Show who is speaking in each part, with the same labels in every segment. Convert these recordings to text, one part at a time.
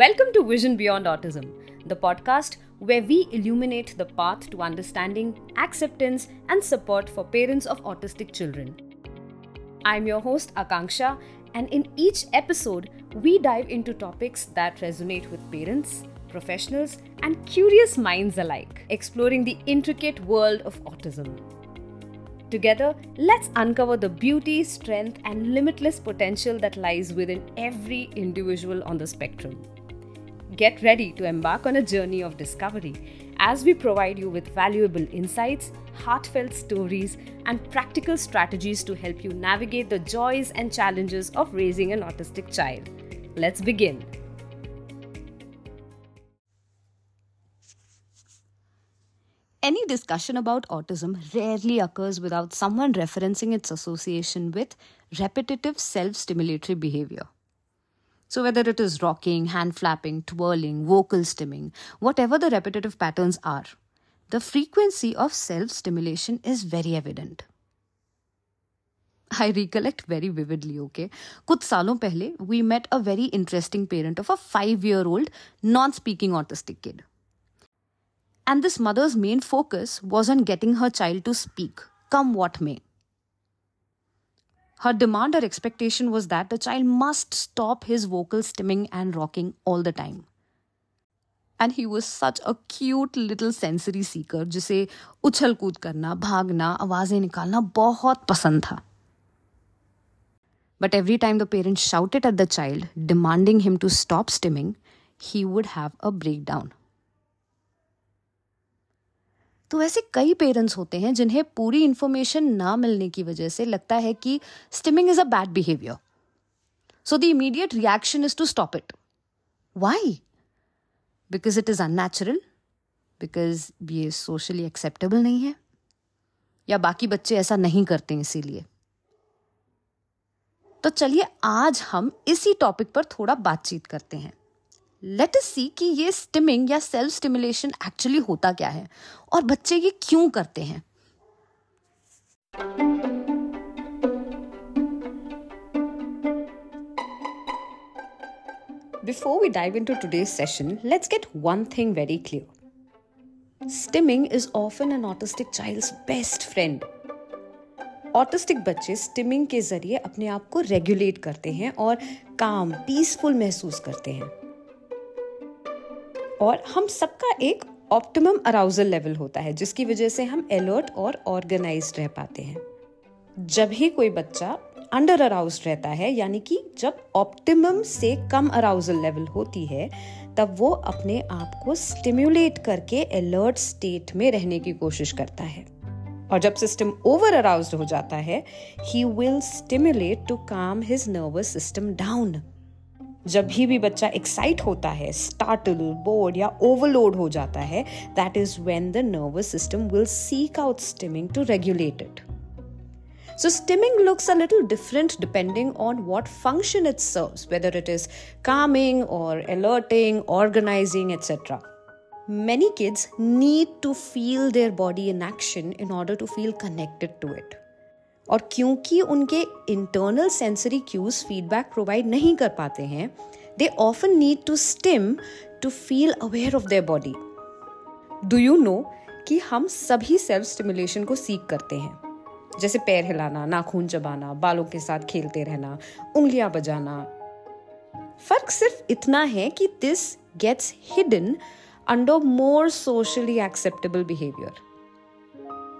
Speaker 1: Welcome to Vision Beyond Autism, the podcast where we illuminate the path to understanding, acceptance, and support for parents of autistic children. I'm your host, Akanksha, and in each episode, we dive into topics that resonate with parents, professionals, and curious minds alike, exploring the intricate world of autism. Together, let's uncover the beauty, strength, and limitless potential that lies within every individual on the spectrum. Get ready to embark on a journey of discovery as we provide you with valuable insights, heartfelt stories, and practical strategies to help you navigate the joys and challenges of raising an autistic child. Let's begin. Any discussion about autism rarely occurs without someone referencing its association with repetitive self stimulatory behavior. So, whether it is rocking, hand flapping, twirling, vocal stimming, whatever the repetitive patterns are, the frequency of self stimulation is very evident. I recollect very vividly, okay? कुछ सालों पहले, we met a very interesting parent of a five year old non speaking autistic kid. And this mother's main focus was on getting her child to speak, come what may. Her demand or expectation was that the child must stop his vocal stimming and rocking all the time. And he was such a cute little sensory seeker जिसे उछल कूद करना भागना आवाजें निकालना बहुत पसंद था But every time the parent shouted at the child, demanding him to stop stimming, he would have a breakdown. तो ऐसे कई पेरेंट्स होते हैं जिन्हें पूरी इंफॉर्मेशन ना मिलने की वजह से लगता है कि stimming is a bad behaviour so the immediate reaction is to stop it why because it is unnatural because ये सोशली एक्सेप्टेबल नहीं है? या बाकी बच्चे ऐसा नहीं करते इसीलिए? तो चलिए आज हम इसी टॉपिक पर थोड़ा बातचीत करते हैं। लेट अस सी कि ये स्टिमिंग या सेल्फ स्टिमुलेशन एक्चुअली होता क्या है और बच्चे ये क्यों करते हैं? Before we dive into today session let's get one thing very clear stimming is often an autistic child best friend autistic बच्चे स्टिमिंग के ज़रिए अपने आप को रेगुलेट करते हैं और काम पीसफुल महसूस करते हैं। और हम सबका एक ऑप्टिमम अराउजल लेवल होता है, जिसकी वजह से हम अलर्ट और ऑर्गेनाइज रह पाते हैं। जब ही कोई बच्चा अंडर अराउज रहता है, यानी कि जब ऑप्टिमम से कम अराउजल लेवल होती है, तब वो अपने आप को स्टिम्युलेट करके अलर्ट स्टेट में रहने की कोशिश करता है। और जब सिस्टम ओवर अराउज हो जाता है he will stimulate to calm his nervous system down जब भी भी बच्चा एक्साइट होता है स्टार्टल बोर्ड या ओवरलोड हो जाता है that is when the nervous system will seek out stimming to regulate it So, stimming looks a little different depending on what function it serves, whether it is calming or alerting, organizing, etc. Many kids need to feel their body in action in order to feel connected to it. और क्योंकि उनके internal sensory cues feedback provide नहीं कर पाते हैं they often need to stim to feel aware of their body do you know कि हम सभी सेल्फ स्टिमुलेशन को सीख करते हैं? जैसे पैर हिलाना, नाखून चबाना बालों के साथ खेलते रहना, उंगलियाँ बजाना। फ़र्क सिर्फ़ इतना है कि this gets hidden under more socially acceptable behaviour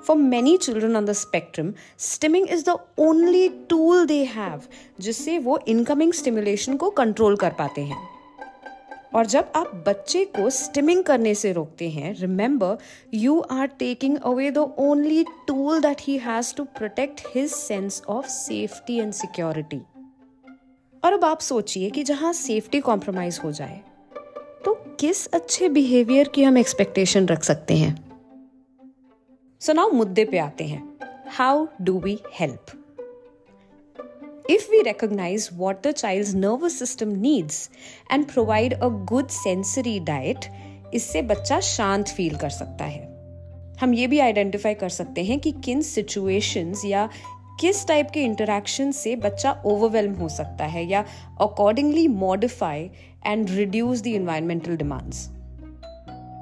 Speaker 1: For many children on the spectrum, stimming is the only tool they have जिससे वो incoming stimulation को control कर पाते हैं। और जब आप बच्चे को स्टिमिंग करने से रोकते हैं remember you are taking away the only tool that he has to protect his sense of safety and security और अब आप सोचिए कि जहाँ सेफ्टी कॉम्प्रोमाइज हो जाए तो किस अच्छे बिहेवियर की हम एक्सपेक्टेशन रख सकते हैं? सो नाउ मुद्दे पे आते हैं। How do we help If we recognize what the child's nervous system needs and provide a good sensory diet, इससे बच्चा शांत फील कर सकता है। हम ये भी आइडेंटिफाई कर सकते हैं कि किन सिचुएशंस या किस टाइप के इंटरेक्शन से बच्चा ओवरवेलम हो सकता है या accordingly modify and reduce the environmental demands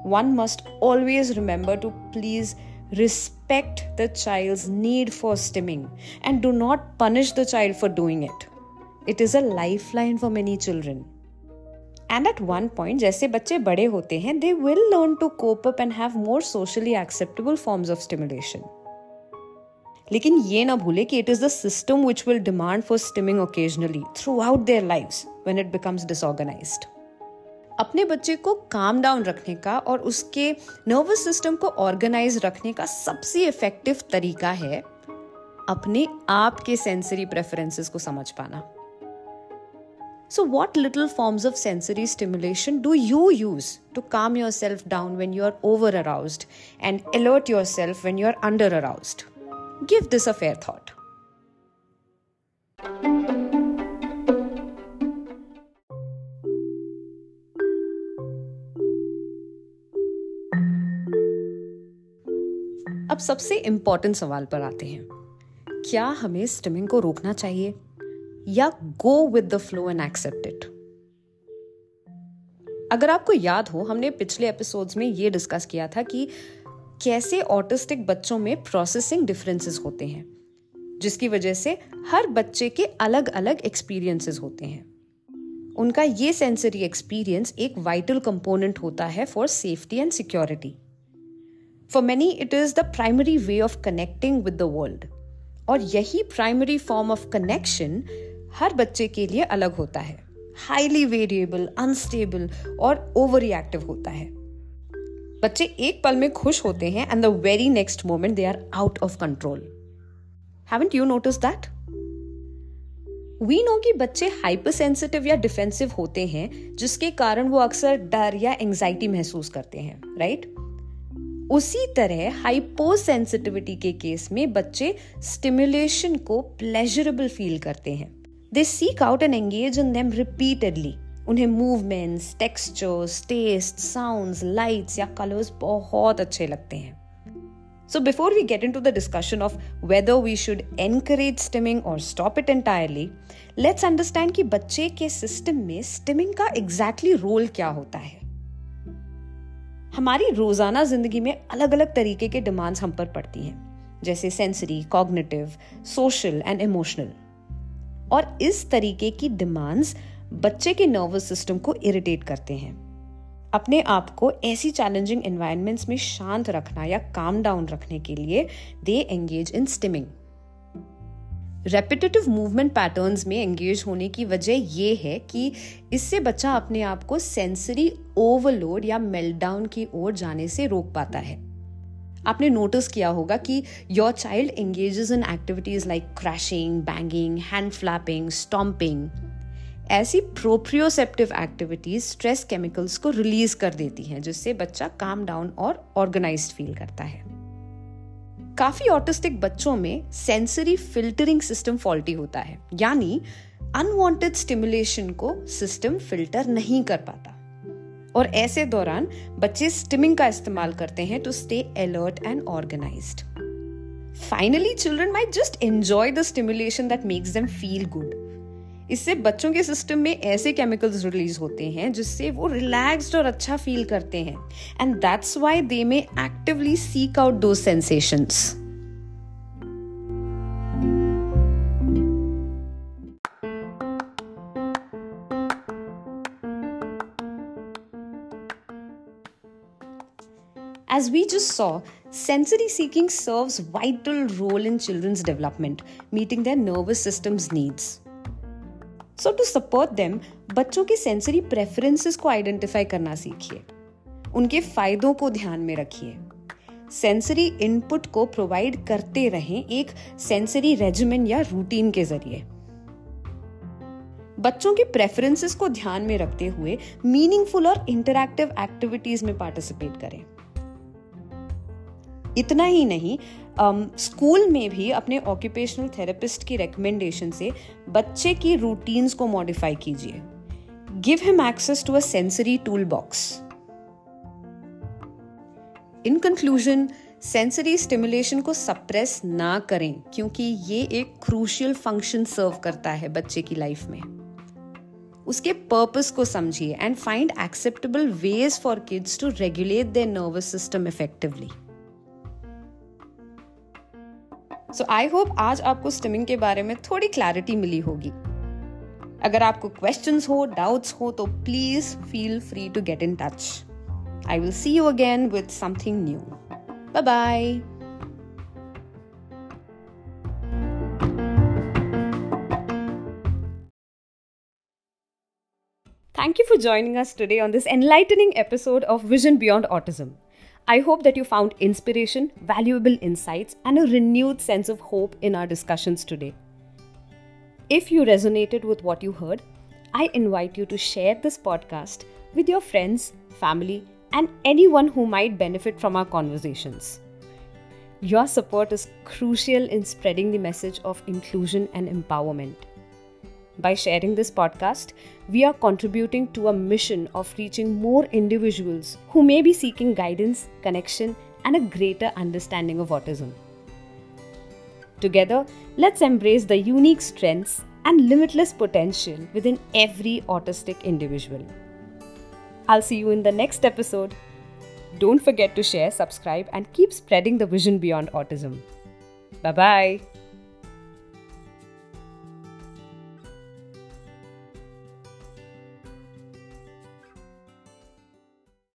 Speaker 1: one must always remember to please respect the child's need for stimming and do not punish the child for doing it. It is a lifeline for many children. And at one point जैसे बच्चे बड़े होते हैं they will learn to cope up and have more socially acceptable forms of stimulation लेकिन ये ना भूले कि it is the system which will demand for stimming occasionally throughout their life when it becomes disorganised अपने बच्चे को calm down रखने का और उसके नर्वस सिस्टम को ऑर्गेनाइज रखने का सबसे इफ़ेक्टिव तरीका है अपने आप के सेंसरी प्रेफरेंसेस को समझ पाना। So what little forms of sensory stimulation do you use to calm yourself down when you are over arouse and alert yourself when you are under arouse give this a fair thought अब सबसे important सवाल पर आते हैं। क्या हमें stimming को रोकना चाहिए? या go with the flow and accept it अगर आपको याद हो, हमने पिछले एपिसोड्स में ये डिस्कस किया था कि कैसे ऑटिस्टिक बच्चों में प्रोसेसिंग डिफरेंसेस होते हैं, जिसकी वजह से हर बच्चे के अलग अलग एक्सपीरियंसेस होते हैं। उनका ये सेंसरी एक्सपीरियंस एक वाइटल कंपोनेंट होता है for safety and security for many it is the primary way of connecting with the world और यही प्राइमरी फॉर्म ऑफ़ कनेक्शन हर बच्चे के लिए अलग होता है। हाईली वेरिएबल अनस्टेबल और ओवर रिएक्टिव होता है। बच्चे एक पल में खुश होते हैं and the very next moment they are out of control haven't you notice that we know कि बच्चे हाइपर सेंसिटिव या डिफेंसिव होते हैं, जिसके कारण वो अक्सर डर या एंजाइटी महसूस करते हैं राइट right? उसी तरह हाइपो सेंसिटिविटी के केस में बच्चे स्टिमुलेशन को प्लेजरेबल फील करते हैं। They seek out and engage in them repeatedly उन्हें movements textures taste sounds lights या कलर्स बहुत अच्छे लगते हैं। So, before we get into the discussion of whether we should encourage stimming or stop it entirely, let's understand कि बच्चे के system में स्टिमिंग का एग्जैक्टली exactly रोल क्या होता है। हमारी रोज़ाना ज़िंदगी में अलग अलग तरीके के डिमांड्स हम पर पड़ती हैं, जैसे sensory cognitive social and emotional और इस तरीके की डिमांड्स बच्चे के नर्वस सिस्टम को इरिटेट करते हैं। अपने आप को ऐसी चैलेंजिंग एनवायरमेंट्स में शांत रखना या काम डाउन रखने के लिए they engage in stimming repetitive movement patterns में एंगेज होने की वजह यह है कि इससे बच्चा अपने आप को सेंसरी ओवरलोड या मेल्टडाउन की ओर जाने से रोक पाता है। आपने नोटिस किया होगा कि your child engages in activities like crashing banging hand flapping stomping ऐसी प्रोप्रियोसेप्टिव एक्टिविटीज़ स्ट्रेस केमिकल्स को रिलीज़ कर देती हैं, जिससे बच्चा काम डाउन और ऑर्गेनाइज फील करता है। काफ़ी ऑटिस्टिक बच्चों में सेंसरी फिल्टरिंग सिस्टम फॉल्टी होता है। यानी अनवांटेड स्टिमुलेशन को सिस्टम फ़िल्टर नहीं कर पाता। और ऐसे दौरान बच्चे स्टिमिंग का इस्तेमाल करते हैं to stay alert and organise finally children may just enjoy the stimulation that makes them feel good इससे बच्चों के सिस्टम में ऐसे केमिकल्स रिलीज़ होते हैं जिससे वो रिलैक्स्ड और अच्छा फील करते हैं and that's why they may actively seek out those sensations As we just saw, sensory seeking serves vital role in children's development, meeting their nervous system's needs. So to support them, बच्चों के sensory preferences को identify करना सीखिए। उनके फायदों को ध्यान में रखिए। सेंसरी इनपुट को प्रोवाइड करते रहें एक सेंसरी रेजिमेंट या रूटीन के ज़रिए। बच्चों के प्रेफरेंसेस को ध्यान में रखते हुए मीनिंगफुल और इंटरैक्टिव एक्टिविटीज़ में पार्टिसिपेट करें। इतना ही नहीं स्कूल um, में भी अपने ऑक्यूपेशनल थेरेपिस्ट की रिकमेंडेशन से बच्चे की रूटीन्स को मॉडिफाई कीजिए। Give him access to a sensory tool box in conclusion sensory stimulation को सप्रेस ना करें क्योंकि ये एक क्रूशियल फ़ंक्शन सर्व करता है बच्चे की लाइफ में। उसके पर्पस को समझिए and find acceptable ways for kids to regulate their nervous system effectively so I hope आज आपको स्टिमिंग के बारे में थोड़ी क्लैरिटी मिली होगी अगर आपको क्वेश्चंस हो डाउट्स हो तो please feel free to get in touch I will see you again with something new bye bye. Thank you for joining us today on this enlightening episode of Vision Beyond Autism. I hope that you found inspiration, valuable insights, and a renewed sense of hope in our discussions today. If you resonated with what you heard, I invite you to share this podcast with your friends, family, and anyone who might benefit from our conversations. Your support is crucial in spreading the message of inclusion and empowerment. By sharing this podcast, we are contributing to a mission of reaching more individuals who may be seeking guidance, connection, and a greater understanding of autism. Together, let's embrace the unique strengths and limitless potential within every autistic individual. I'll see you in the next episode. Don't forget to share, subscribe, and keep spreading the vision beyond autism. Bye bye.